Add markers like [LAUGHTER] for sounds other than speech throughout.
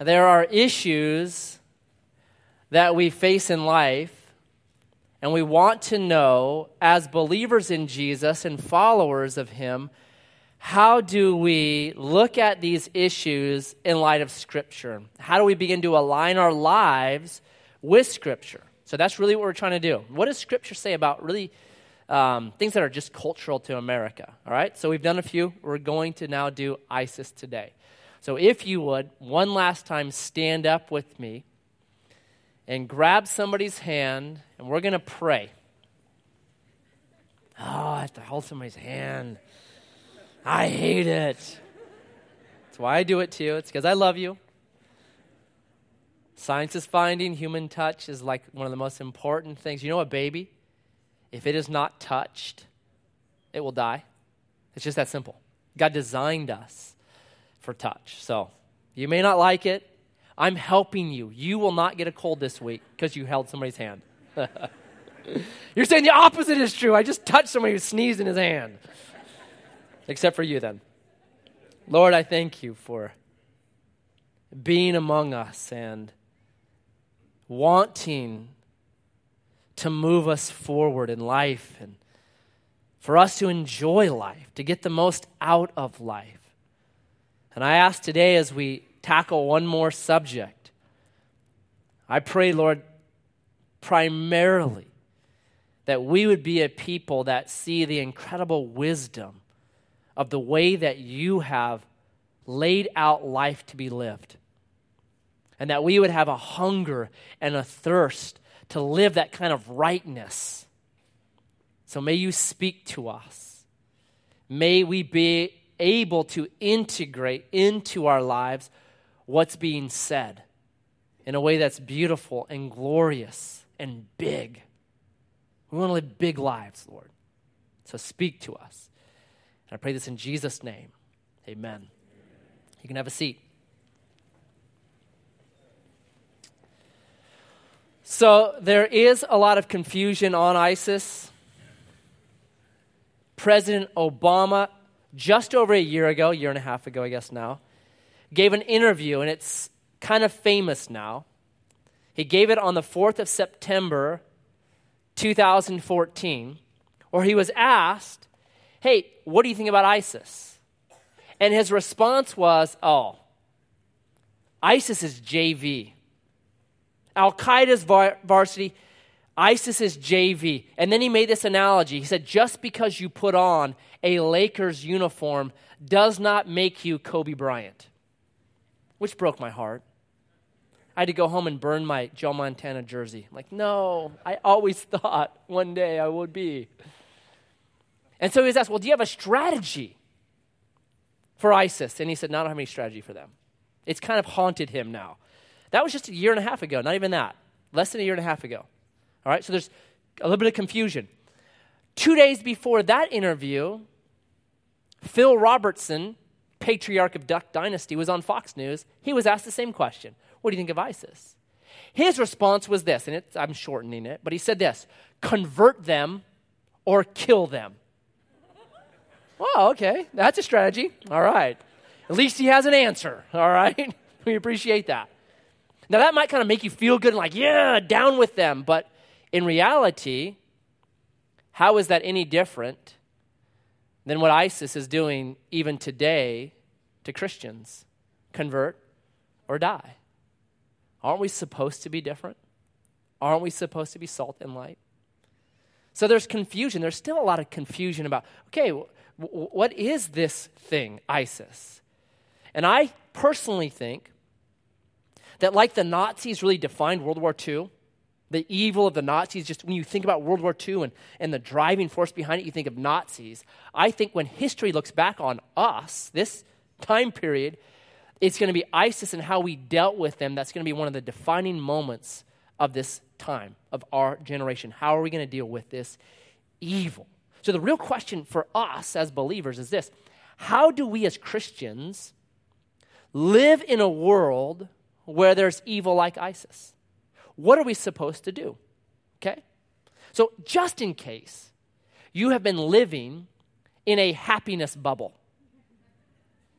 there are issues that we face in life, and we want to know, as believers in Jesus and followers of Him, how do we look at these issues in light of Scripture? How do we begin to align our lives with Scripture? So that's really what we're trying to do. What does Scripture say about really um, things that are just cultural to America? All right, so we've done a few. We're going to now do ISIS today. So if you would, one last time, stand up with me and grab somebody's hand, and we're going to pray. Oh, I have to hold somebody's hand. I hate it. That's why I do it to you. It's because I love you. Science is finding human touch is like one of the most important things. You know, a baby, if it is not touched, it will die. It's just that simple. God designed us for touch. So you may not like it. I'm helping you. You will not get a cold this week because you held somebody's hand. [LAUGHS] You're saying the opposite is true. I just touched somebody who sneezed in his hand. Except for you, then. Lord, I thank you for being among us and wanting to move us forward in life and for us to enjoy life, to get the most out of life. And I ask today as we tackle one more subject, I pray, Lord, primarily that we would be a people that see the incredible wisdom of the way that you have laid out life to be lived. And that we would have a hunger and a thirst to live that kind of rightness. So may you speak to us. May we be able to integrate into our lives what's being said in a way that's beautiful and glorious and big. We want to live big lives, Lord. So speak to us. And I pray this in Jesus' name. Amen. You can have a seat. So there is a lot of confusion on ISIS. President Obama just over a year ago, year and a half ago, I guess now, gave an interview, and it's kind of famous now. He gave it on the 4th of September, 2014, where he was asked, Hey, what do you think about ISIS? And his response was, Oh, ISIS is JV. Al Qaeda's varsity, ISIS is JV. And then he made this analogy. He said, Just because you put on a Lakers uniform does not make you Kobe Bryant, which broke my heart. I had to go home and burn my Joe Montana jersey. I'm like, no, I always [LAUGHS] thought one day I would be. And so he was asked, well, do you have a strategy for ISIS? And he said, no, I don't have any strategy for them. It's kind of haunted him now. That was just a year and a half ago, not even that, less than a year and a half ago. All right, so there's a little bit of confusion. Two days before that interview, Phil Robertson, patriarch of Duck Dynasty, was on Fox News. He was asked the same question What do you think of ISIS? His response was this, and I'm shortening it, but he said this convert them or kill them. Well, okay, that's a strategy. All right. At least he has an answer. All right. [LAUGHS] we appreciate that. Now, that might kind of make you feel good and like, yeah, down with them. But in reality, how is that any different than what ISIS is doing even today to Christians convert or die. Aren't we supposed to be different? Aren't we supposed to be salt and light? So there's confusion. There's still a lot of confusion about, okay, w- w- what is this thing, ISIS? And I personally think that, like the Nazis really defined World War II, the evil of the Nazis, just when you think about World War II and, and the driving force behind it, you think of Nazis. I think when history looks back on us, this time period, it's going to be ISIS and how we dealt with them. That's going to be one of the defining moments of this time, of our generation. How are we going to deal with this evil? So, the real question for us as believers is this How do we as Christians live in a world where there's evil like ISIS? What are we supposed to do? Okay? So, just in case you have been living in a happiness bubble,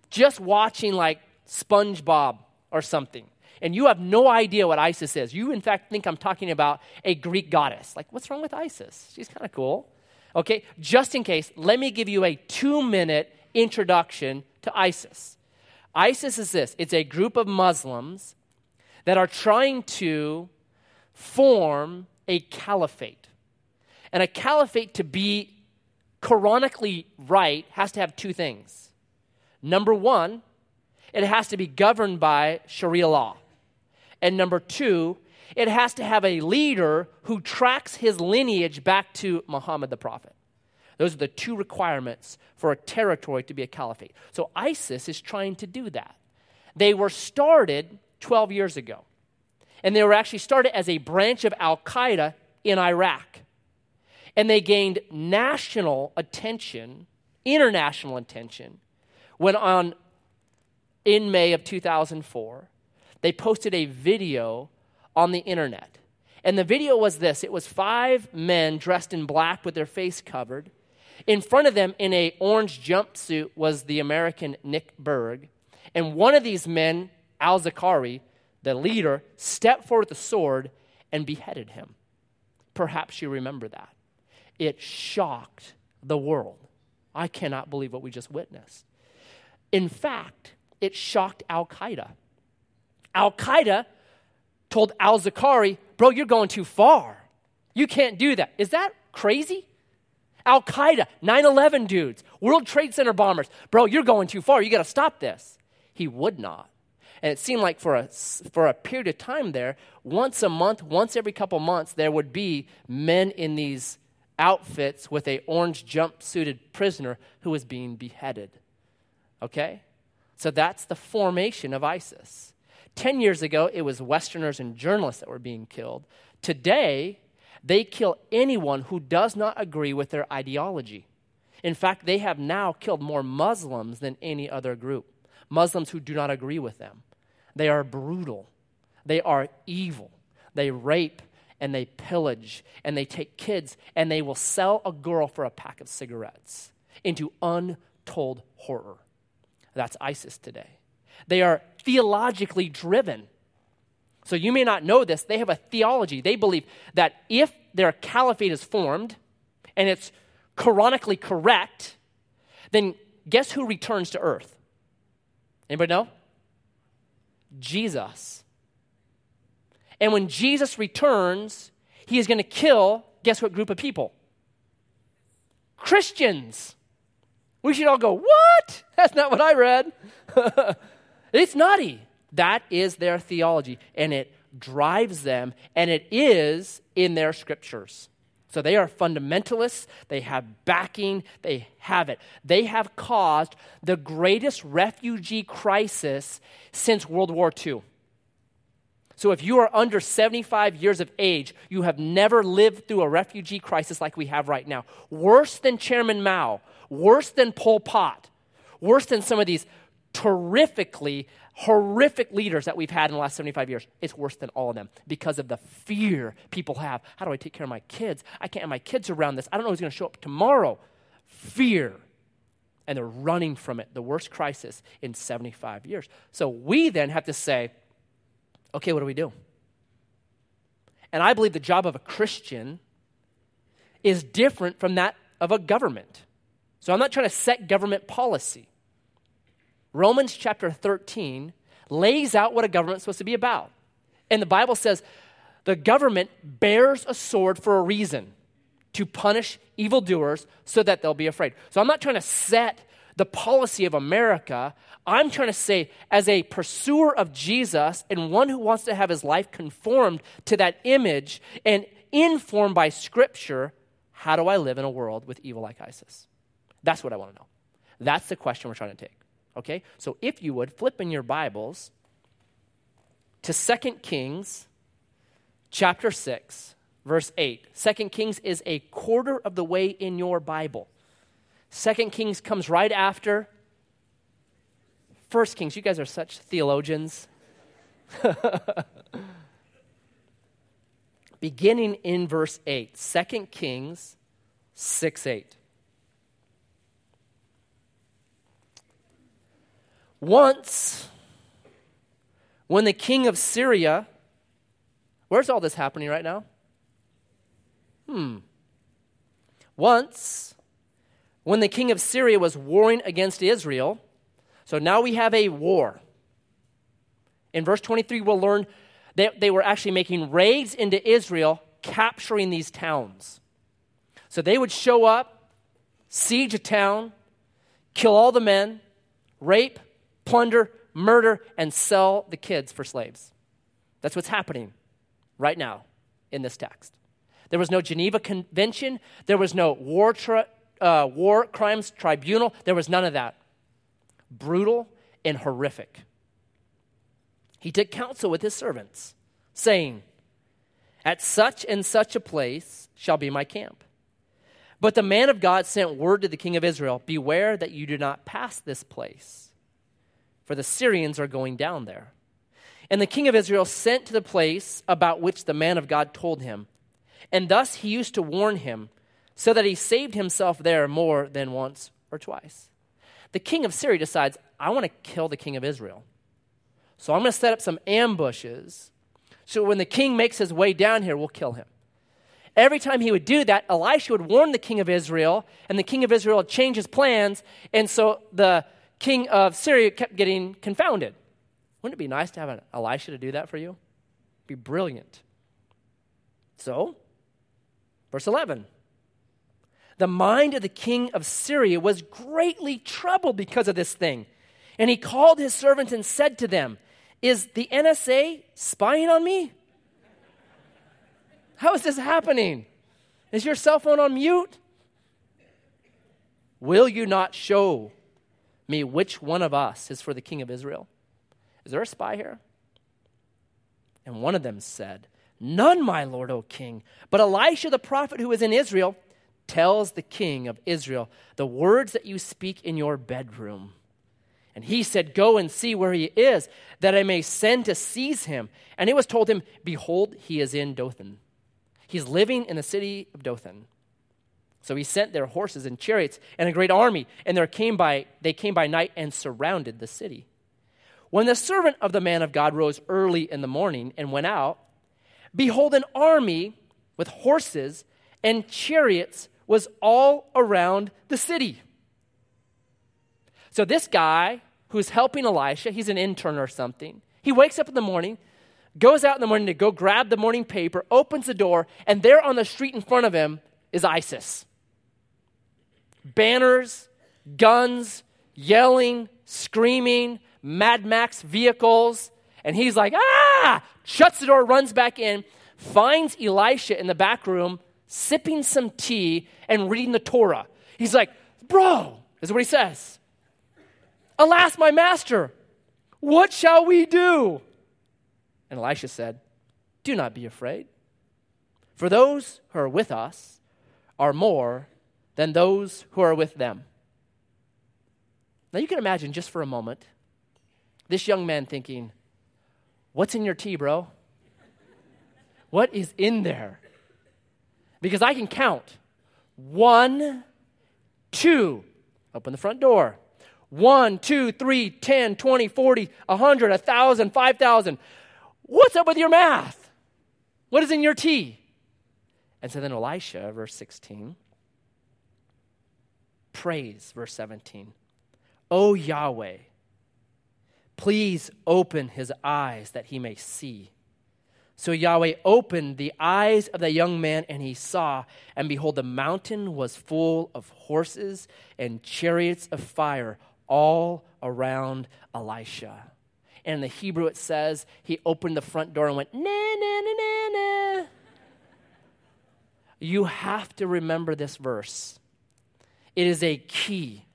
just watching like SpongeBob or something, and you have no idea what ISIS is, you in fact think I'm talking about a Greek goddess. Like, what's wrong with ISIS? She's kind of cool. Okay, just in case, let me give you a two minute introduction to ISIS. ISIS is this it's a group of Muslims that are trying to form a caliphate. And a caliphate, to be Quranically right, has to have two things. Number one, it has to be governed by Sharia law. And number two, it has to have a leader who tracks his lineage back to Muhammad the Prophet. Those are the two requirements for a territory to be a caliphate. So ISIS is trying to do that. They were started 12 years ago, and they were actually started as a branch of Al Qaeda in Iraq. And they gained national attention, international attention, when on in May of 2004, they posted a video on the internet. And the video was this it was five men dressed in black with their face covered. In front of them, in a orange jumpsuit, was the American Nick Berg. And one of these men, Al Zarqawi, the leader, stepped forward with a sword and beheaded him. Perhaps you remember that. It shocked the world. I cannot believe what we just witnessed. In fact, it shocked Al Qaeda. Al Qaeda told Al Zarqawi, Bro, you're going too far. You can't do that. Is that crazy? Al Qaeda, 9 11 dudes, World Trade Center bombers. Bro, you're going too far. You got to stop this. He would not. And it seemed like for a, for a period of time there, once a month, once every couple months, there would be men in these outfits with a orange jumpsuited prisoner who was being beheaded. Okay? So that's the formation of ISIS. 10 years ago, it was Westerners and journalists that were being killed. Today, they kill anyone who does not agree with their ideology. In fact, they have now killed more Muslims than any other group. Muslims who do not agree with them. They are brutal. They are evil. They rape and they pillage and they take kids and they will sell a girl for a pack of cigarettes into untold horror. That's ISIS today. They are theologically driven. So you may not know this. They have a theology. They believe that if their caliphate is formed and it's Quranically correct, then guess who returns to earth? Anybody know? Jesus. And when Jesus returns, he is going to kill, guess what group of people? Christians. We should all go, What? [LAUGHS] That's not what I read. [LAUGHS] it's nutty. That is their theology, and it drives them, and it is in their scriptures. So they are fundamentalists. They have backing. They have it. They have caused the greatest refugee crisis since World War II. So if you are under 75 years of age, you have never lived through a refugee crisis like we have right now. Worse than Chairman Mao, worse than Pol Pot, worse than some of these terrifically horrific leaders that we've had in the last 75 years. It's worse than all of them because of the fear people have. How do I take care of my kids? I can't have my kids around this. I don't know who's going to show up tomorrow. Fear. And they're running from it, the worst crisis in 75 years. So we then have to say, okay, what do we do? And I believe the job of a Christian is different from that of a government. So I'm not trying to set government policy. Romans chapter 13 lays out what a government's supposed to be about. And the Bible says the government bears a sword for a reason to punish evildoers so that they'll be afraid. So I'm not trying to set the policy of America. I'm trying to say, as a pursuer of Jesus and one who wants to have his life conformed to that image and informed by Scripture, how do I live in a world with evil like ISIS? That's what I want to know. That's the question we're trying to take. Okay? So if you would, flip in your Bibles to 2 Kings chapter 6, verse 8. 2 Kings is a quarter of the way in your Bible. 2 Kings comes right after 1 Kings. You guys are such theologians. [LAUGHS] Beginning in verse 8, 2 Kings 6 8. Once, when the king of Syria, where's all this happening right now? Hmm. Once, when the king of Syria was warring against Israel, so now we have a war. In verse 23, we'll learn that they were actually making raids into Israel, capturing these towns. So they would show up, siege a town, kill all the men, rape, plunder, murder, and sell the kids for slaves. That's what's happening right now in this text. There was no Geneva Convention, there was no war, tri- uh, war crimes tribunal, there was none of that. Brutal and horrific. He took counsel with his servants, saying, At such and such a place shall be my camp. But the man of God sent word to the king of Israel Beware that you do not pass this place for the Syrians are going down there. And the king of Israel sent to the place about which the man of God told him. And thus he used to warn him, so that he saved himself there more than once or twice. The king of Syria decides, I want to kill the king of Israel. So I'm going to set up some ambushes. So when the king makes his way down here, we'll kill him. Every time he would do that, Elisha would warn the king of Israel, and the king of Israel would change his plans. And so the king of Syria kept getting confounded. Wouldn't it be nice to have an Elisha to do that for you? It'd be brilliant. So, verse 11. The mind of the king of Syria was greatly troubled because of this thing. And he called his servants and said to them, Is the NSA spying on me? How is this happening? Is your cell phone on mute? Will you not show me which one of us is for the king of Israel? Is there a spy here? And one of them said, None, my lord, O king. But Elisha the prophet who is in Israel tells the king of Israel the words that you speak in your bedroom. And he said, Go and see where he is, that I may send to seize him. And it was told him, Behold, he is in Dothan. He's living in the city of Dothan. So he sent their horses and chariots and a great army, and there came by, they came by night and surrounded the city. When the servant of the man of God rose early in the morning and went out, behold, an army with horses and chariots was all around the city. So this guy who's helping Elisha, he's an intern or something, he wakes up in the morning, goes out in the morning to go grab the morning paper, opens the door, and there on the street in front of him is ISIS banners, guns, yelling, screaming, Mad Max vehicles. And he's like, ah, shuts the door, runs back in, finds Elisha in the back room, sipping some tea and reading the Torah. He's like, bro, is what he says. Alas, my master, what shall we do? And Elisha said, Do not be afraid, for those who are with us are more than those who are with them. Now you can imagine just for a moment this young man thinking, What's in your tea, bro? What is in there? Because I can count one, two, open the front door. One, two, three, ten, twenty, forty, a hundred, a thousand, five thousand. What's up with your math? What is in your tea? And so then Elisha, verse 16, praise, verse 17. O Yahweh, please open his eyes that he may see. So Yahweh opened the eyes of the young man, and he saw, and behold, the mountain was full of horses and chariots of fire all around Elisha. And in the Hebrew it says he opened the front door and went, na, na, na, na, na. You have to remember this verse. It is a key.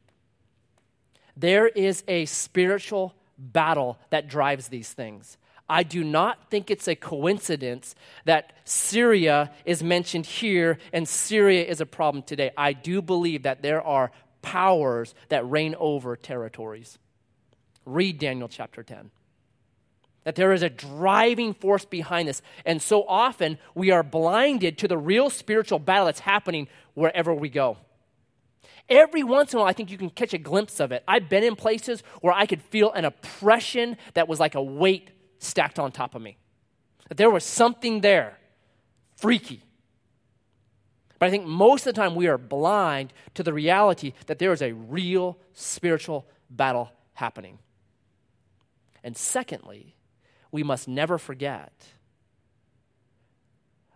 There is a spiritual battle that drives these things. I do not think it's a coincidence that Syria is mentioned here and Syria is a problem today. I do believe that there are powers that reign over territories. Read Daniel chapter 10. That there is a driving force behind this. And so often we are blinded to the real spiritual battle that's happening wherever we go. Every once in a while, I think you can catch a glimpse of it. I've been in places where I could feel an oppression that was like a weight stacked on top of me. That there was something there, freaky. But I think most of the time we are blind to the reality that there is a real spiritual battle happening. And secondly, we must never forget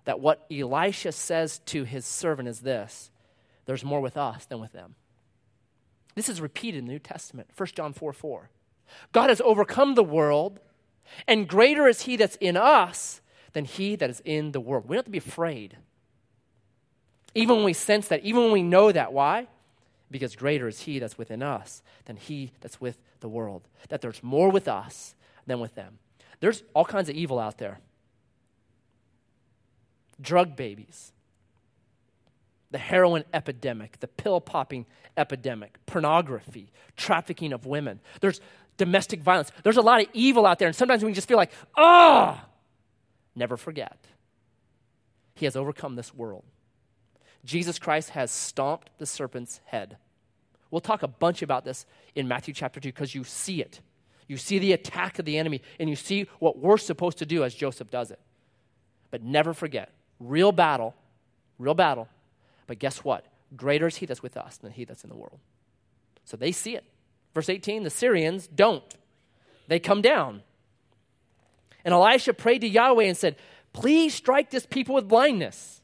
that what Elisha says to his servant is this there's more with us than with them. This is repeated in the New Testament, 1 John 4 4. God has overcome the world, and greater is he that's in us than he that is in the world. We don't have to be afraid. Even when we sense that, even when we know that. Why? Because greater is he that's within us than he that's with the world. That there's more with us than with them. There's all kinds of evil out there drug babies, the heroin epidemic, the pill popping epidemic, pornography, trafficking of women. There's domestic violence. There's a lot of evil out there, and sometimes we just feel like, ah, oh! never forget. He has overcome this world. Jesus Christ has stomped the serpent's head. We'll talk a bunch about this in Matthew chapter 2 because you see it. You see the attack of the enemy, and you see what we're supposed to do as Joseph does it. But never forget real battle, real battle. But guess what? Greater is he that's with us than he that's in the world. So they see it. Verse 18 the Syrians don't, they come down. And Elisha prayed to Yahweh and said, Please strike this people with blindness.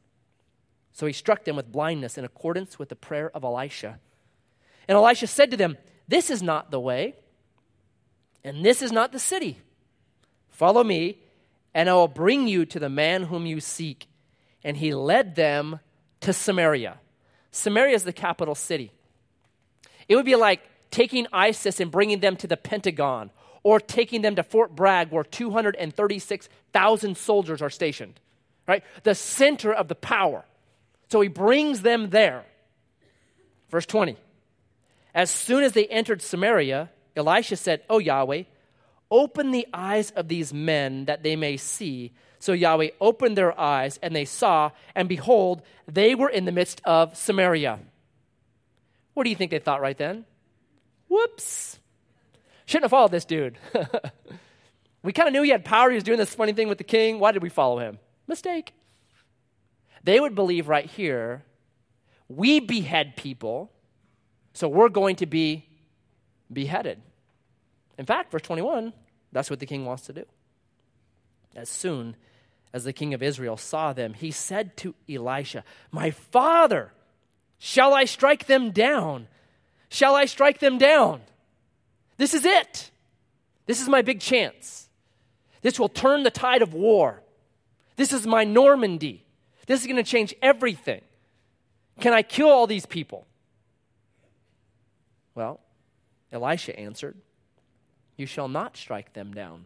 So he struck them with blindness in accordance with the prayer of Elisha. And Elisha said to them, This is not the way, and this is not the city. Follow me, and I will bring you to the man whom you seek. And he led them to Samaria. Samaria is the capital city. It would be like taking ISIS and bringing them to the Pentagon or taking them to Fort Bragg where 236,000 soldiers are stationed, right? The center of the power. So he brings them there. Verse 20. As soon as they entered Samaria, Elisha said, Oh Yahweh, open the eyes of these men that they may see. So Yahweh opened their eyes, and they saw, and behold, they were in the midst of Samaria. What do you think they thought right then? Whoops. Shouldn't have followed this dude. [LAUGHS] we kind of knew he had power. He was doing this funny thing with the king. Why did we follow him? Mistake. They would believe right here we behead people so we're going to be beheaded. In fact, verse 21, that's what the king wants to do. As soon as the king of Israel saw them, he said to Elisha, My father, shall I strike them down? Shall I strike them down? This is it. This is my big chance. This will turn the tide of war. This is my Normandy. This is going to change everything. Can I kill all these people? Well, Elisha answered, You shall not strike them down.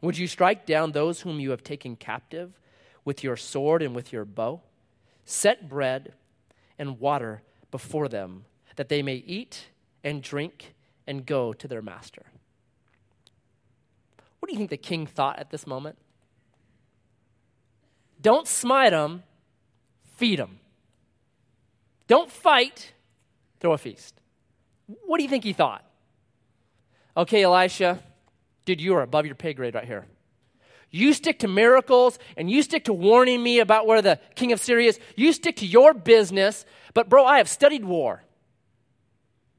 Would you strike down those whom you have taken captive with your sword and with your bow? Set bread and water before them, that they may eat and drink and go to their master. What do you think the king thought at this moment? Don't smite them, feed them. Don't fight, throw a feast. What do you think he thought? Okay, Elisha, dude, you are above your pay grade right here. You stick to miracles and you stick to warning me about where the king of Syria is. You stick to your business. But, bro, I have studied war.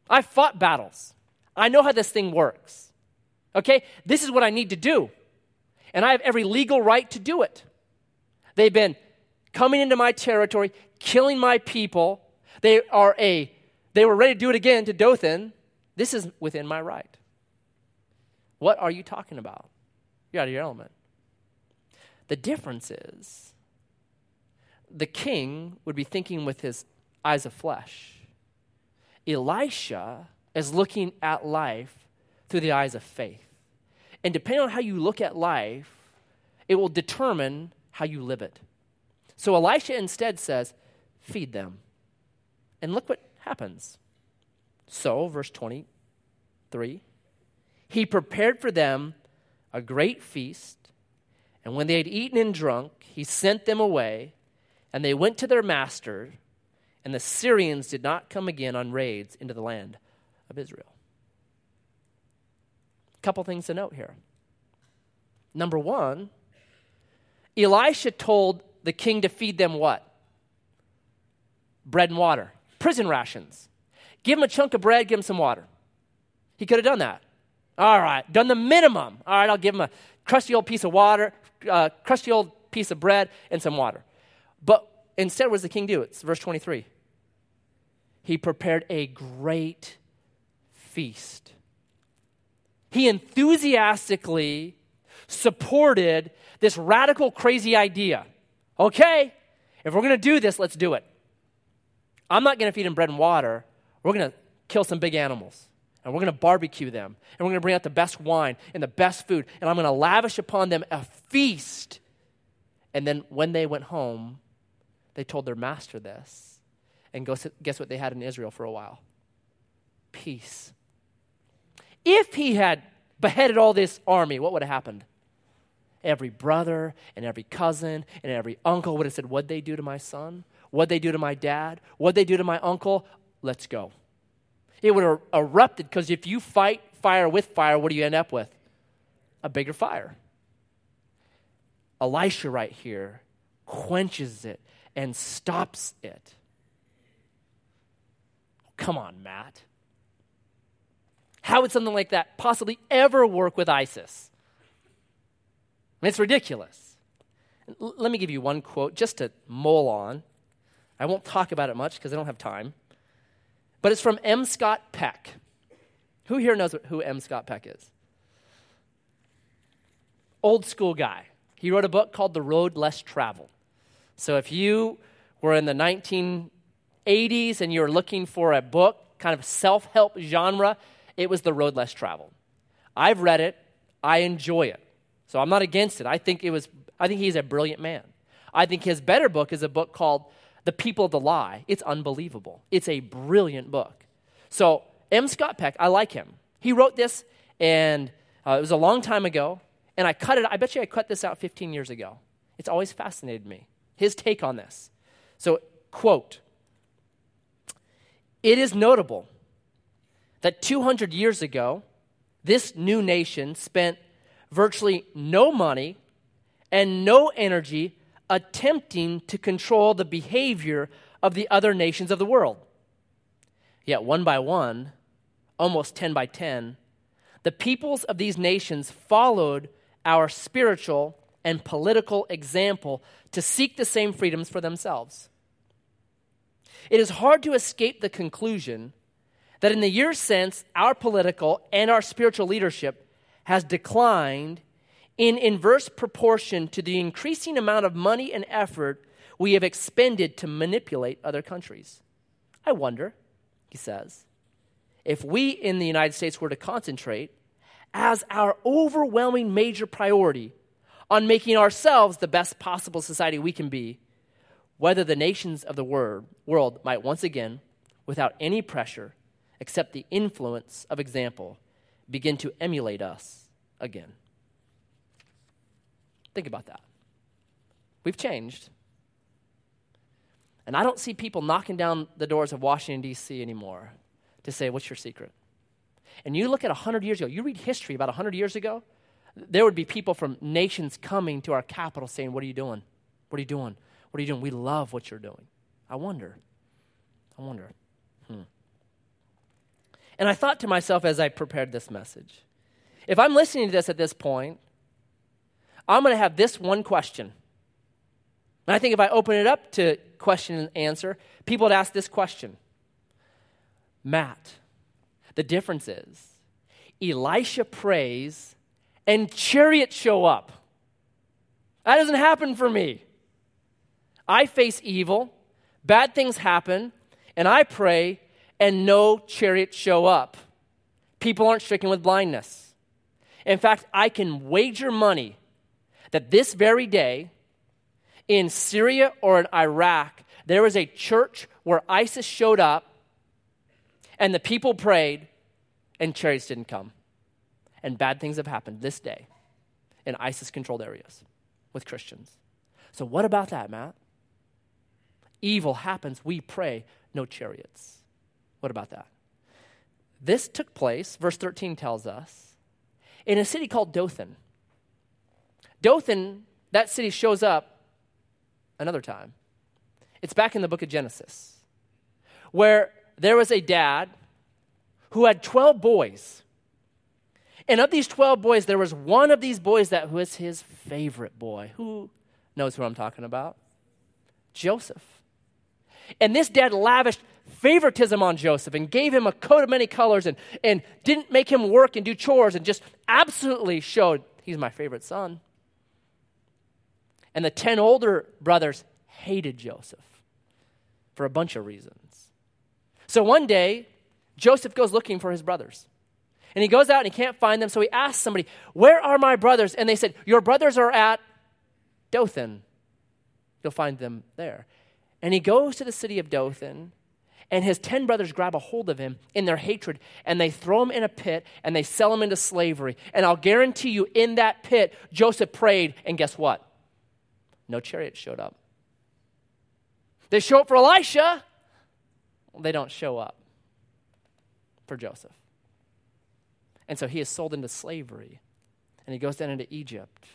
I fought battles. I know how this thing works. Okay? This is what I need to do. And I have every legal right to do it. They've been coming into my territory, killing my people. They are a they were ready to do it again to Dothan. This is within my right. What are you talking about? You're out of your element. The difference is the king would be thinking with his eyes of flesh. Elisha is looking at life through the eyes of faith. And depending on how you look at life, it will determine how you live it. So Elisha instead says, Feed them. And look what happens. So, verse 23 He prepared for them a great feast, and when they had eaten and drunk, he sent them away, and they went to their master, and the Syrians did not come again on raids into the land of Israel. A couple things to note here. Number one, Elisha told the king to feed them what? Bread and water, prison rations. Give him a chunk of bread, give him some water. He could have done that. All right, done the minimum. All right, I'll give him a crusty old piece of water, uh, crusty old piece of bread, and some water. But instead, what does the king do? It's verse 23. He prepared a great feast. He enthusiastically supported this radical, crazy idea. Okay, if we're going to do this, let's do it. I'm not going to feed him bread and water. We're going to kill some big animals and we're going to barbecue them, and we're going to bring out the best wine and the best food, and I'm going to lavish upon them a feast. And then when they went home, they told their master this. And guess what they had in Israel for a while? Peace. If he had beheaded all this army, what would have happened? Every brother and every cousin and every uncle would have said, What'd they do to my son? What'd they do to my dad? What'd they do to my uncle? Let's go. It would have erupted because if you fight fire with fire, what do you end up with? A bigger fire. Elisha, right here, quenches it and stops it. Come on, Matt. How would something like that possibly ever work with ISIS? it's ridiculous. Let me give you one quote just to mull on. I won't talk about it much because I don't have time. But it's from M. Scott Peck. Who here knows who M. Scott Peck is? Old school guy. He wrote a book called The Road Less Traveled. So if you were in the 1980s and you were looking for a book, kind of self help genre, it was The Road Less Traveled. I've read it, I enjoy it. So I'm not against it. I think it was I think he's a brilliant man. I think his better book is a book called the People of the Lie. It's unbelievable. It's a brilliant book. So, M. Scott Peck, I like him. He wrote this, and uh, it was a long time ago, and I cut it. I bet you I cut this out 15 years ago. It's always fascinated me. His take on this. So, quote It is notable that 200 years ago, this new nation spent virtually no money and no energy attempting to control the behavior of the other nations of the world. Yet, one by one, almost 10 by 10, the peoples of these nations followed our spiritual and political example to seek the same freedoms for themselves. It is hard to escape the conclusion that in the years since, our political and our spiritual leadership has declined in inverse proportion to the increasing amount of money and effort we have expended to manipulate other countries. I wonder, he says, if we in the United States were to concentrate as our overwhelming major priority on making ourselves the best possible society we can be, whether the nations of the world might once again, without any pressure, except the influence of example, begin to emulate us again. Think about that. We've changed. And I don't see people knocking down the doors of Washington, D.C. anymore to say, What's your secret? And you look at 100 years ago, you read history about 100 years ago, there would be people from nations coming to our capital saying, What are you doing? What are you doing? What are you doing? We love what you're doing. I wonder. I wonder. Hmm. And I thought to myself as I prepared this message if I'm listening to this at this point, I'm going to have this one question. And I think if I open it up to question and answer, people would ask this question Matt, the difference is Elisha prays and chariots show up. That doesn't happen for me. I face evil, bad things happen, and I pray, and no chariots show up. People aren't stricken with blindness. In fact, I can wager money that this very day in Syria or in Iraq, there was a church where ISIS showed up and the people prayed and chariots didn't come. And bad things have happened this day in ISIS controlled areas with Christians. So, what about that, Matt? Evil happens, we pray, no chariots. What about that? This took place, verse 13 tells us, in a city called Dothan. Dothan, that city shows up another time. It's back in the book of Genesis, where there was a dad who had 12 boys. And of these 12 boys, there was one of these boys that was his favorite boy. Who knows who I'm talking about? Joseph. And this dad lavished favoritism on Joseph and gave him a coat of many colors and, and didn't make him work and do chores and just absolutely showed he's my favorite son. And the 10 older brothers hated Joseph for a bunch of reasons. So one day, Joseph goes looking for his brothers. And he goes out and he can't find them, so he asks somebody, Where are my brothers? And they said, Your brothers are at Dothan. You'll find them there. And he goes to the city of Dothan, and his 10 brothers grab a hold of him in their hatred, and they throw him in a pit, and they sell him into slavery. And I'll guarantee you, in that pit, Joseph prayed, and guess what? No chariot showed up. They show up for Elisha, they don't show up for Joseph. And so he is sold into slavery, and he goes down into Egypt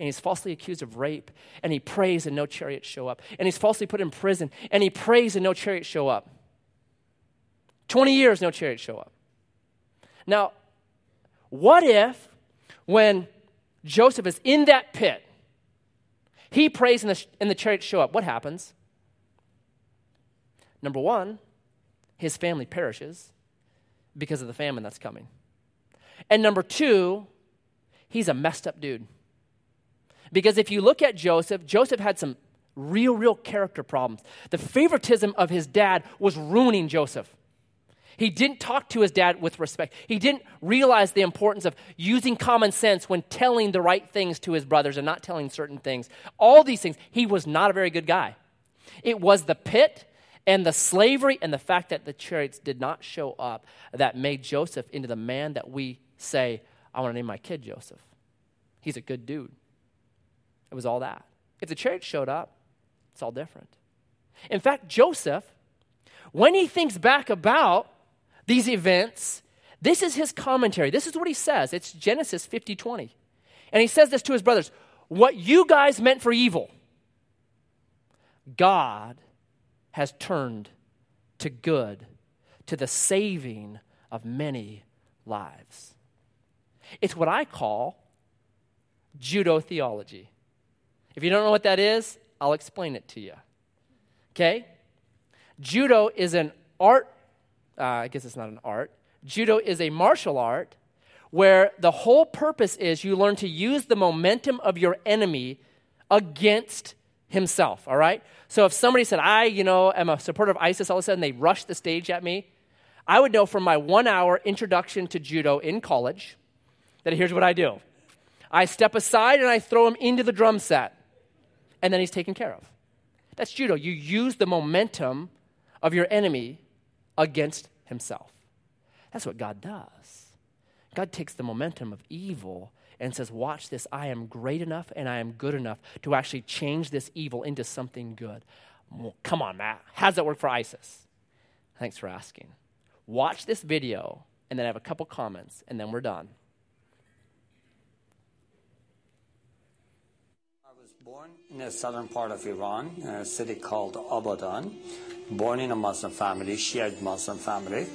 and he's falsely accused of rape, and he prays and no chariots show up. And he's falsely put in prison, and he prays and no chariots show up. 20 years, no chariots show up. Now, what if when Joseph is in that pit, he prays and the, and the chariots show up? What happens? Number one, his family perishes because of the famine that's coming. And number two, he's a messed up dude. Because if you look at Joseph, Joseph had some real, real character problems. The favoritism of his dad was ruining Joseph. He didn't talk to his dad with respect. He didn't realize the importance of using common sense when telling the right things to his brothers and not telling certain things. All these things, he was not a very good guy. It was the pit and the slavery and the fact that the chariots did not show up that made Joseph into the man that we say, I want to name my kid Joseph. He's a good dude. It was all that. If the church showed up, it's all different. In fact, Joseph, when he thinks back about these events, this is his commentary. This is what he says. It's Genesis 50 20. And he says this to his brothers What you guys meant for evil, God has turned to good, to the saving of many lives. It's what I call judo theology. If you don't know what that is, I'll explain it to you. Okay? Judo is an art, uh, I guess it's not an art. Judo is a martial art where the whole purpose is you learn to use the momentum of your enemy against himself, all right? So if somebody said, I, you know, am a supporter of ISIS, all of a sudden they rush the stage at me, I would know from my one hour introduction to judo in college that here's what I do I step aside and I throw him into the drum set and then he's taken care of. That's judo. You use the momentum of your enemy against himself. That's what God does. God takes the momentum of evil and says, Watch this. I am great enough and I am good enough to actually change this evil into something good. Well, come on, Matt. How does that work for ISIS? Thanks for asking. Watch this video and then I have a couple comments, and then we're done. Born in the southern part of Iran, in a city called Abadan. Born in a Muslim family, Shiite Muslim family.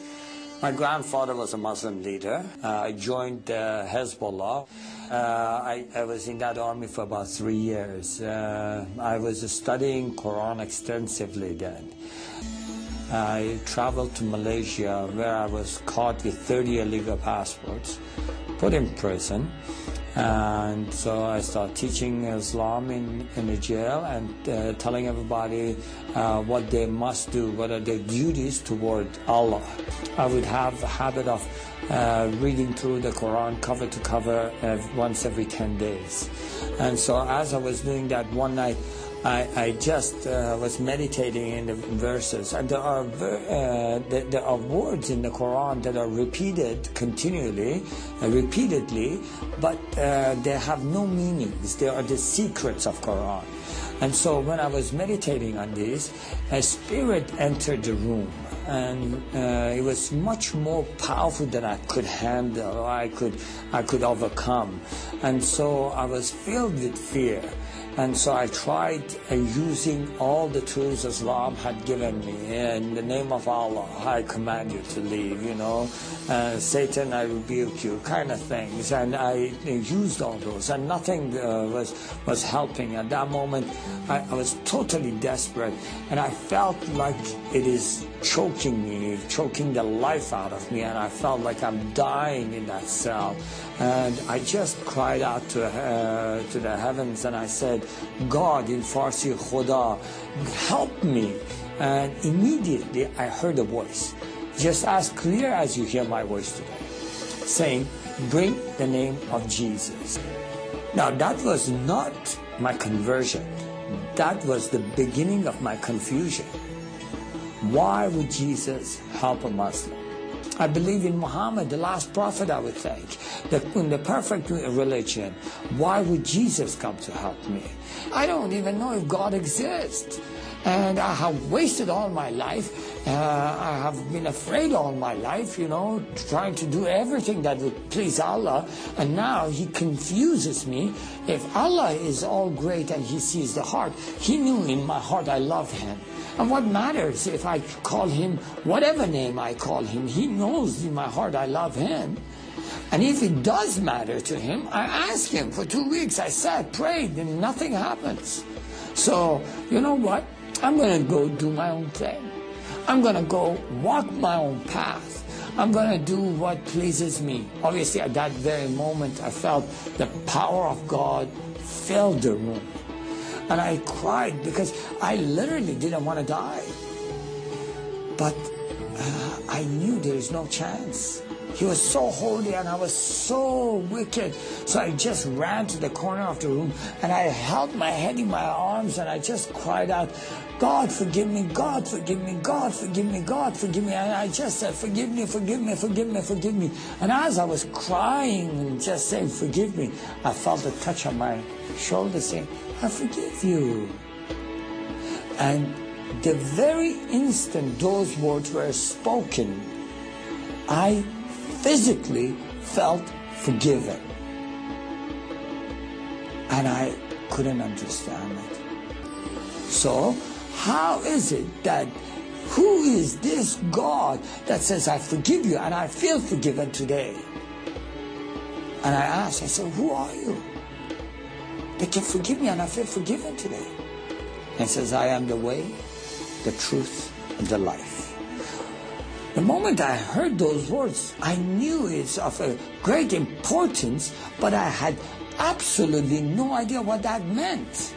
My grandfather was a Muslim leader. Uh, I joined uh, Hezbollah. Uh, I, I, was in that army for about three years. Uh, I was studying Quran extensively then. I traveled to Malaysia where I was caught with 30 illegal passports, put in prison. And so I started teaching Islam in, in the jail and uh, telling everybody uh, what they must do, what are their duties toward Allah. I would have a habit of uh, reading through the Quran cover to cover uh, once every 10 days. And so as I was doing that one night, I, I just uh, was meditating in the verses, and there are uh, there, there, are words in the Quran that are repeated continually, uh, repeatedly, but uh, they have no meanings. They are the secrets of Quran. And so when I was meditating on this, a spirit entered the room and uh, it was much more powerful than I could handle, I could, I could overcome. And so I was filled with fear. And so I tried uh, using all the tools Islam had given me. In the name of Allah, I command you to leave, you know. Uh, Satan, I rebuke you, kind of things. And I used all those, and nothing uh, was, was helping. At that moment, I, I was totally desperate. And I felt like it is choking me, choking the life out of me. And I felt like I'm dying in that cell. And I just cried out to, uh, to the heavens and I said, God in Farsi, Khuda, help me. And immediately I heard a voice, just as clear as you hear my voice today, saying, bring the name of Jesus. Now that was not my conversion. That was the beginning of my confusion. Why would Jesus help a Muslim? I believe in Muhammad, the last prophet, I would think, the, in the perfect religion. Why would Jesus come to help me? I don't even know if God exists. And I have wasted all my life. Uh, I have been afraid all my life, you know, trying to do everything that would please Allah. And now He confuses me. If Allah is all great and He sees the heart, He knew in my heart I love Him. And what matters if I call him whatever name I call him? He knows in my heart I love him. And if it does matter to him, I ask him. For two weeks I sat, prayed, and nothing happens. So, you know what? I'm going to go do my own thing. I'm going to go walk my own path. I'm going to do what pleases me. Obviously, at that very moment, I felt the power of God filled the room. And I cried because I literally didn't want to die. But uh, I knew there is no chance. He was so holy and I was so wicked. So I just ran to the corner of the room and I held my head in my arms and I just cried out, God forgive me, God forgive me, God forgive me, God forgive me. And I just said, forgive me, forgive me, forgive me, forgive me. And as I was crying and just saying, forgive me, I felt a touch on my shoulder saying, I forgive you. And the very instant those words were spoken, I physically felt forgiven. And I couldn't understand it. So, how is it that who is this God that says, I forgive you and I feel forgiven today? And I asked, I said, Who are you? They can forgive me and I feel forgiven today. And says, I am the way, the truth, and the life. The moment I heard those words, I knew it's of a great importance, but I had absolutely no idea what that meant.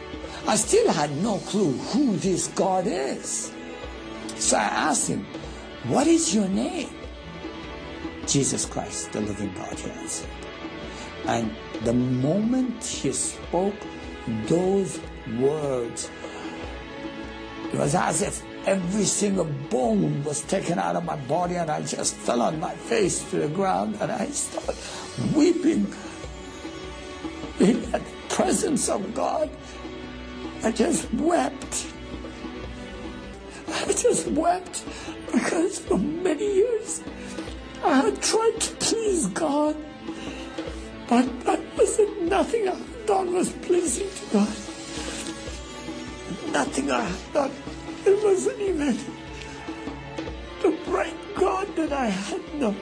I still had no clue who this God is. So I asked him, What is your name? Jesus Christ, the living God, he answered. And the moment he spoke those words, it was as if every single bone was taken out of my body and I just fell on my face to the ground and I started weeping in the presence of God. I just wept. I just wept because for many years I had tried to please God. But that wasn't Nothing I had done was pleasing to God. Nothing I had done. It wasn't even the bright God that I had known.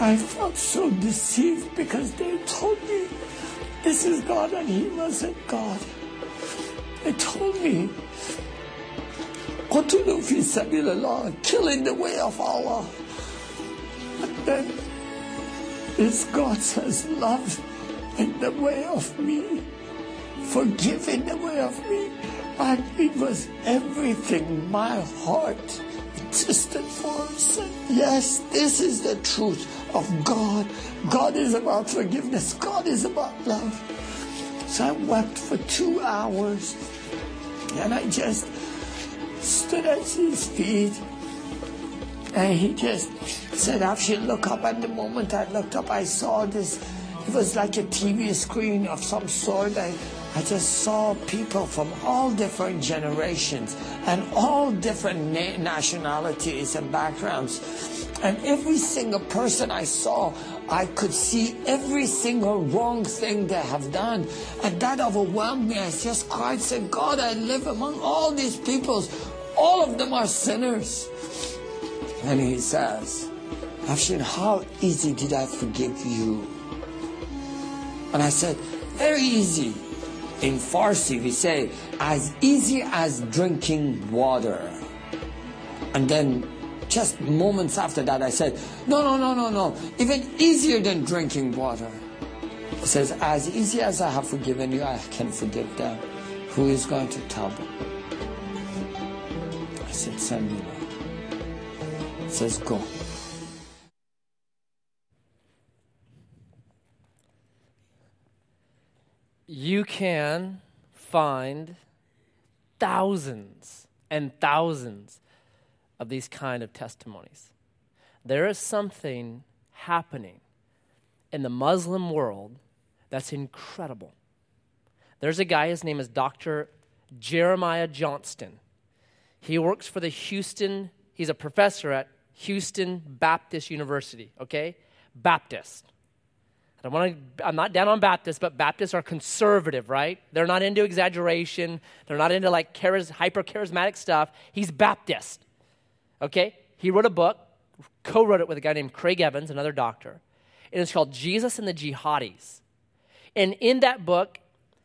I felt so deceived because they told me this is God and He wasn't God. They told me, "Continue fi sabil Allah, kill in the way of Allah." Then this God says, love in the way of me, forgive in the way of me. And it was everything my heart existed for. Yes, this is the truth of God. God is about forgiveness. God is about love. So I wept for two hours. And I just stood at his feet. And he just said, Afshin, look up. And the moment I looked up, I saw this. It was like a TV screen of some sort. I, I just saw people from all different generations and all different na- nationalities and backgrounds. And every single person I saw, I could see every single wrong thing they have done. And that overwhelmed me. I just cried, said, God, I live among all these peoples. All of them are sinners. And he says, Afshin, how easy did I forgive you? And I said, very easy. In Farsi, we say, as easy as drinking water. And then just moments after that, I said, no, no, no, no, no. Even easier than drinking water. He says, as easy as I have forgiven you, I can forgive them. Who is going to tell them? I said, send me go. You can find thousands and thousands of these kind of testimonies. There is something happening in the Muslim world that's incredible. There's a guy, his name is Dr. Jeremiah Johnston. He works for the Houston, he's a professor at Houston Baptist University, okay? Baptist. I don't want to, I'm not down on Baptists, but Baptists are conservative, right? They're not into exaggeration. They're not into like charis, hyper charismatic stuff. He's Baptist. Okay? He wrote a book, co wrote it with a guy named Craig Evans, another doctor. And it's called Jesus and the Jihadis. And in that book,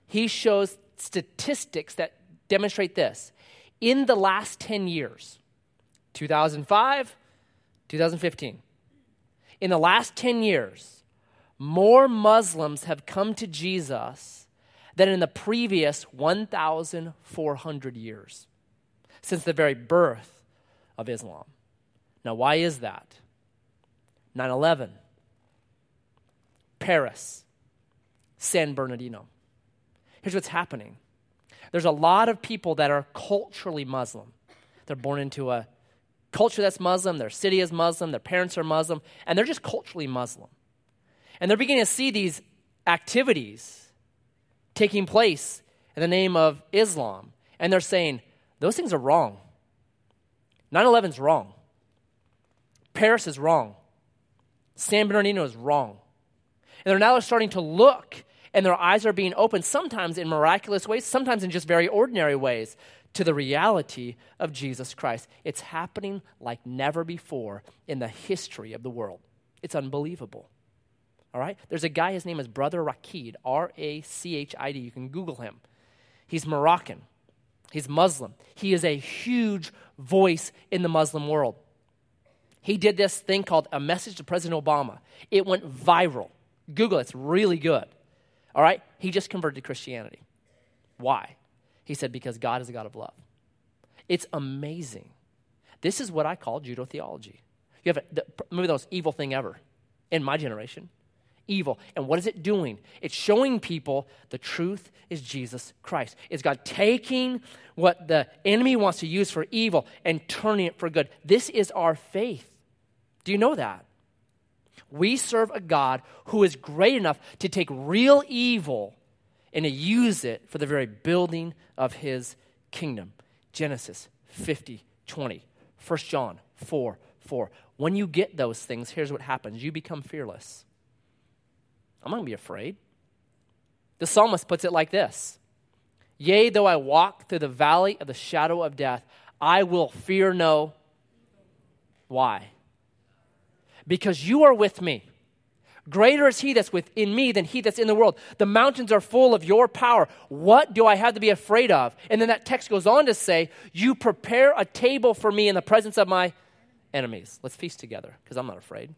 he shows statistics that demonstrate this. In the last 10 years, 2005, 2015, in the last 10 years, more Muslims have come to Jesus than in the previous 1,400 years, since the very birth of Islam. Now, why is that? 9 11, Paris, San Bernardino. Here's what's happening there's a lot of people that are culturally Muslim. They're born into a culture that's Muslim, their city is Muslim, their parents are Muslim, and they're just culturally Muslim. And they're beginning to see these activities taking place in the name of Islam. And they're saying, those things are wrong. 9 11 is wrong. Paris is wrong. San Bernardino is wrong. And they're now starting to look, and their eyes are being opened, sometimes in miraculous ways, sometimes in just very ordinary ways, to the reality of Jesus Christ. It's happening like never before in the history of the world. It's unbelievable. All right? There's a guy, his name is Brother Rachid, R A C H I D. You can Google him. He's Moroccan, he's Muslim. He is a huge voice in the Muslim world. He did this thing called A Message to President Obama. It went viral. Google it, it's really good. All right? He just converted to Christianity. Why? He said, because God is a God of love. It's amazing. This is what I call judo theology. You have a, the, maybe the most evil thing ever in my generation evil. And what is it doing? It's showing people the truth is Jesus Christ. It's God taking what the enemy wants to use for evil and turning it for good. This is our faith. Do you know that? We serve a God who is great enough to take real evil and to use it for the very building of his kingdom. Genesis 50, 20. 1 John 4, 4. When you get those things, here's what happens you become fearless. I'm not going to be afraid. The psalmist puts it like this Yea, though I walk through the valley of the shadow of death, I will fear no. Why? Because you are with me. Greater is he that's within me than he that's in the world. The mountains are full of your power. What do I have to be afraid of? And then that text goes on to say, You prepare a table for me in the presence of my enemies. Let's feast together because I'm not afraid.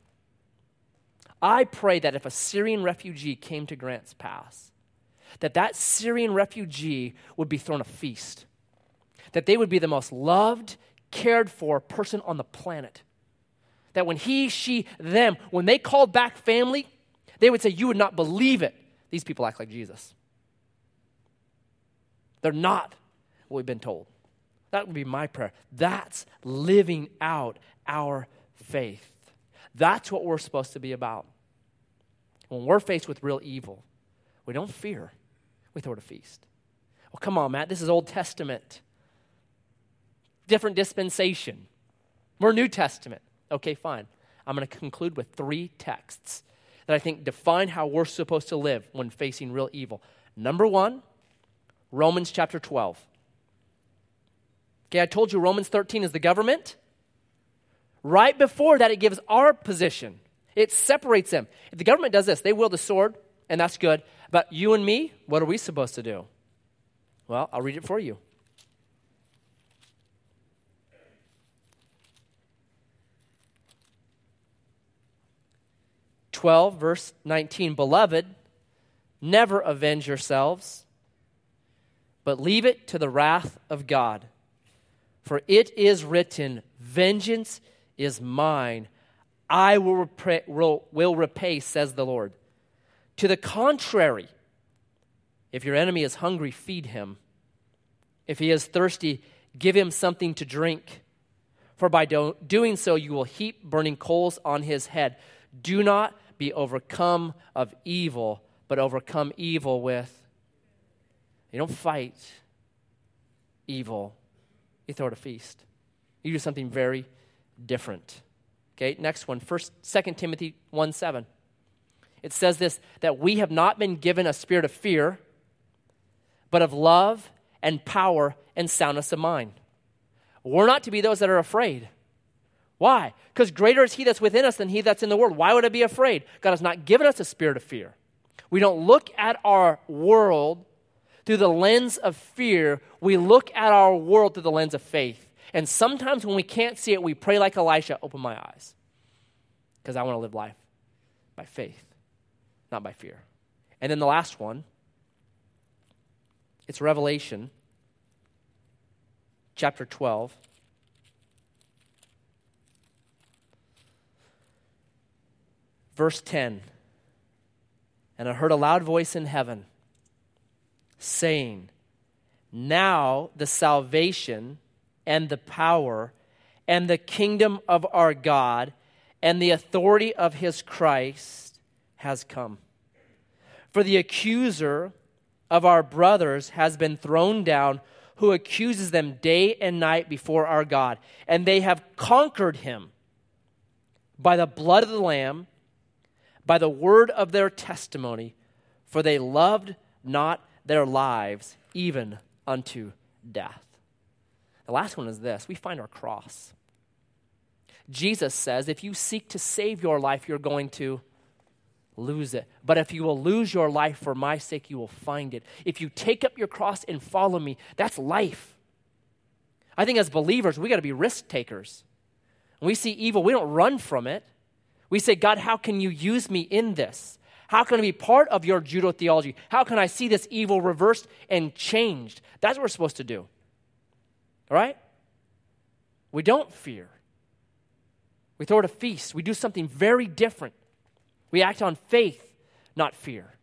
I pray that if a Syrian refugee came to Grants Pass, that that Syrian refugee would be thrown a feast, that they would be the most loved, cared for person on the planet. That when he, she, them, when they called back family, they would say, You would not believe it. These people act like Jesus. They're not what we've been told. That would be my prayer. That's living out our faith. That's what we're supposed to be about. When we're faced with real evil, we don't fear, we throw it a feast. Well, come on, Matt, this is Old Testament. Different dispensation. We're New Testament. Okay, fine. I'm going to conclude with three texts that I think define how we're supposed to live when facing real evil. Number one, Romans chapter 12. Okay, I told you Romans 13 is the government. Right before that, it gives our position, it separates them. If the government does this, they wield a sword, and that's good. But you and me, what are we supposed to do? Well, I'll read it for you. Twelve, verse nineteen. Beloved, never avenge yourselves, but leave it to the wrath of God. For it is written, Vengeance is mine. I will repay, will, will repay, says the Lord. To the contrary, if your enemy is hungry, feed him. If he is thirsty, give him something to drink. For by do- doing so, you will heap burning coals on his head. Do not be overcome of evil, but overcome evil with. You don't fight evil, you throw it a feast. You do something very different. Okay, next one. First, 2 Timothy 1 7. It says this that we have not been given a spirit of fear, but of love and power and soundness of mind. We're not to be those that are afraid. Why? Because greater is he that's within us than he that's in the world. Why would I be afraid? God has not given us a spirit of fear. We don't look at our world through the lens of fear, we look at our world through the lens of faith. And sometimes when we can't see it, we pray like Elisha, open my eyes. Because I want to live life by faith, not by fear. And then the last one, it's Revelation chapter 12. Verse 10. And I heard a loud voice in heaven saying, Now the salvation and the power and the kingdom of our God and the authority of his Christ has come. For the accuser of our brothers has been thrown down, who accuses them day and night before our God. And they have conquered him by the blood of the Lamb, by the word of their testimony, for they loved not their lives even unto death. The last one is this we find our cross. Jesus says, if you seek to save your life, you're going to lose it. But if you will lose your life for my sake, you will find it. If you take up your cross and follow me, that's life. I think as believers, we got to be risk takers. When we see evil, we don't run from it. We say, God, how can you use me in this? How can I be part of your judo theology? How can I see this evil reversed and changed? That's what we're supposed to do. All right? We don't fear. We throw it a feast. We do something very different. We act on faith, not fear.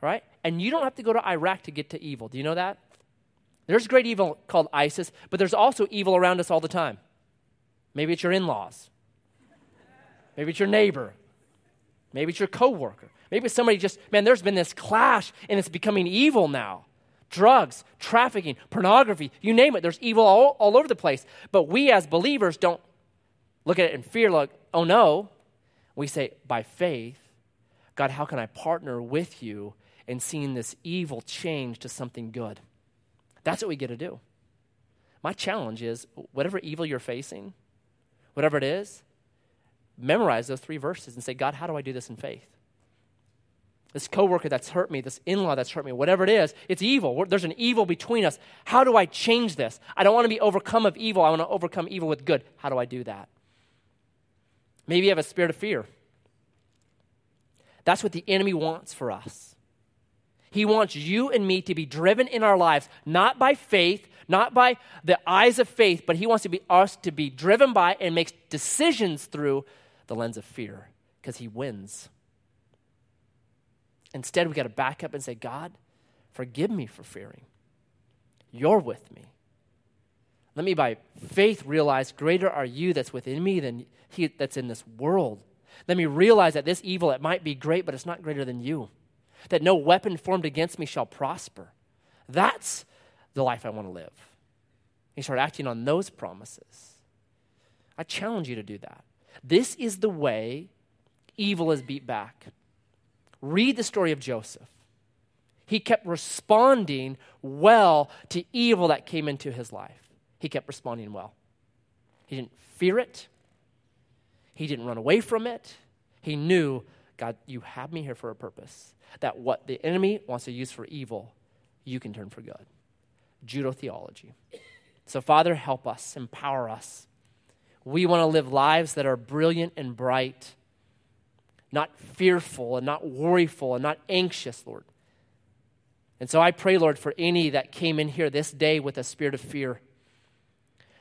Right? And you don't have to go to Iraq to get to evil. Do you know that? There's great evil called ISIS, but there's also evil around us all the time. Maybe it's your in laws. Maybe it's your neighbor. Maybe it's your coworker. Maybe it's somebody just, man, there's been this clash and it's becoming evil now. Drugs, trafficking, pornography, you name it. There's evil all, all over the place. But we as believers don't look at it in fear, like, oh no. We say, by faith, God, how can I partner with you in seeing this evil change to something good? That's what we get to do. My challenge is whatever evil you're facing, whatever it is, memorize those three verses and say, God, how do I do this in faith? This coworker that's hurt me, this in law that's hurt me, whatever it is, it's evil. There's an evil between us. How do I change this? I don't want to be overcome of evil. I want to overcome evil with good. How do I do that? Maybe you have a spirit of fear. That's what the enemy wants for us. He wants you and me to be driven in our lives, not by faith, not by the eyes of faith, but he wants to be us to be driven by and make decisions through the lens of fear because he wins. Instead, we got to back up and say, God, forgive me for fearing. You're with me. Let me by faith realize greater are you that's within me than he that's in this world. Let me realize that this evil, it might be great, but it's not greater than you. That no weapon formed against me shall prosper. That's the life I want to live. You start acting on those promises. I challenge you to do that. This is the way evil is beat back. Read the story of Joseph. He kept responding well to evil that came into his life. He kept responding well. He didn't fear it, he didn't run away from it. He knew, God, you have me here for a purpose. That what the enemy wants to use for evil, you can turn for good. Judo theology. So, Father, help us, empower us. We want to live lives that are brilliant and bright, not fearful and not worryful and not anxious, Lord. And so I pray, Lord, for any that came in here this day with a spirit of fear.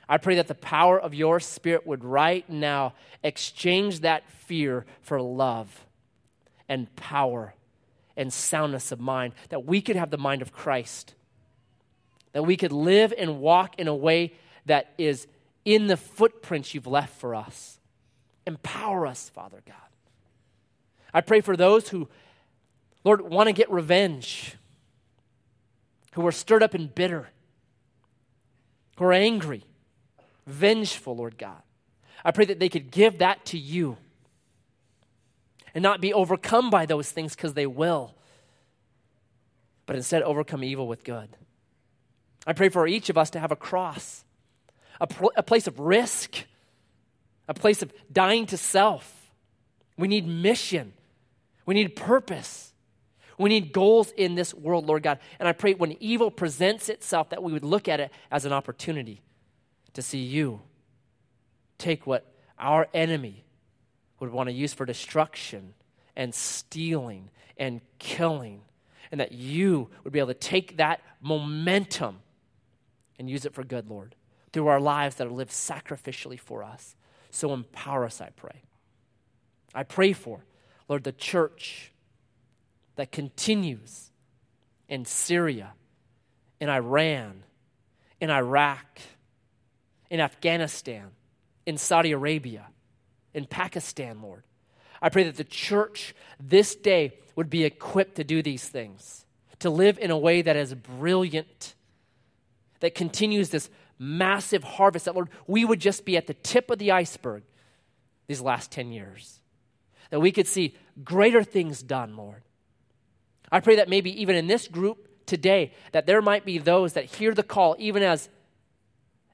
I pray that the power of your spirit would right now exchange that fear for love and power and soundness of mind, that we could have the mind of Christ, that we could live and walk in a way that is in the footprints you've left for us. Empower us, Father God. I pray for those who, Lord, want to get revenge, who are stirred up and bitter, who are angry vengeful, Lord God. I pray that they could give that to you and not be overcome by those things because they will, but instead overcome evil with good. I pray for each of us to have a cross, a, pl- a place of risk, a place of dying to self. We need mission, we need purpose. We need goals in this world, Lord God. And I pray when evil presents itself that we would look at it as an opportunity to see you take what our enemy would want to use for destruction and stealing and killing, and that you would be able to take that momentum and use it for good, Lord, through our lives that are lived sacrificially for us. So empower us, I pray. I pray for, Lord, the church that continues in Syria, in Iran, in Iraq in Afghanistan, in Saudi Arabia, in Pakistan, Lord. I pray that the church this day would be equipped to do these things, to live in a way that is brilliant, that continues this massive harvest, that, Lord, we would just be at the tip of the iceberg these last 10 years, that we could see greater things done, Lord. I pray that maybe even in this group today, that there might be those that hear the call, even as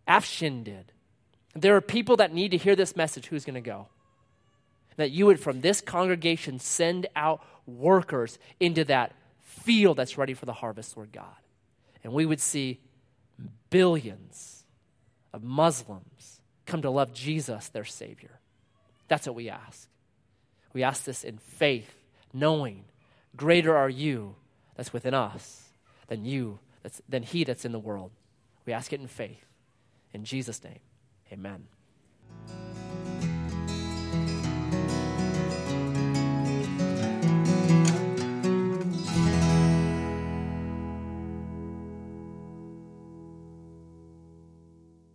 Afshin did. There are people that need to hear this message. Who's going to go? That you would, from this congregation, send out workers into that field that's ready for the harvest, Lord God. And we would see billions of Muslims come to love Jesus, their Savior. That's what we ask. We ask this in faith, knowing greater are you that's within us than you, that's, than he that's in the world. We ask it in faith. In Jesus' name, amen.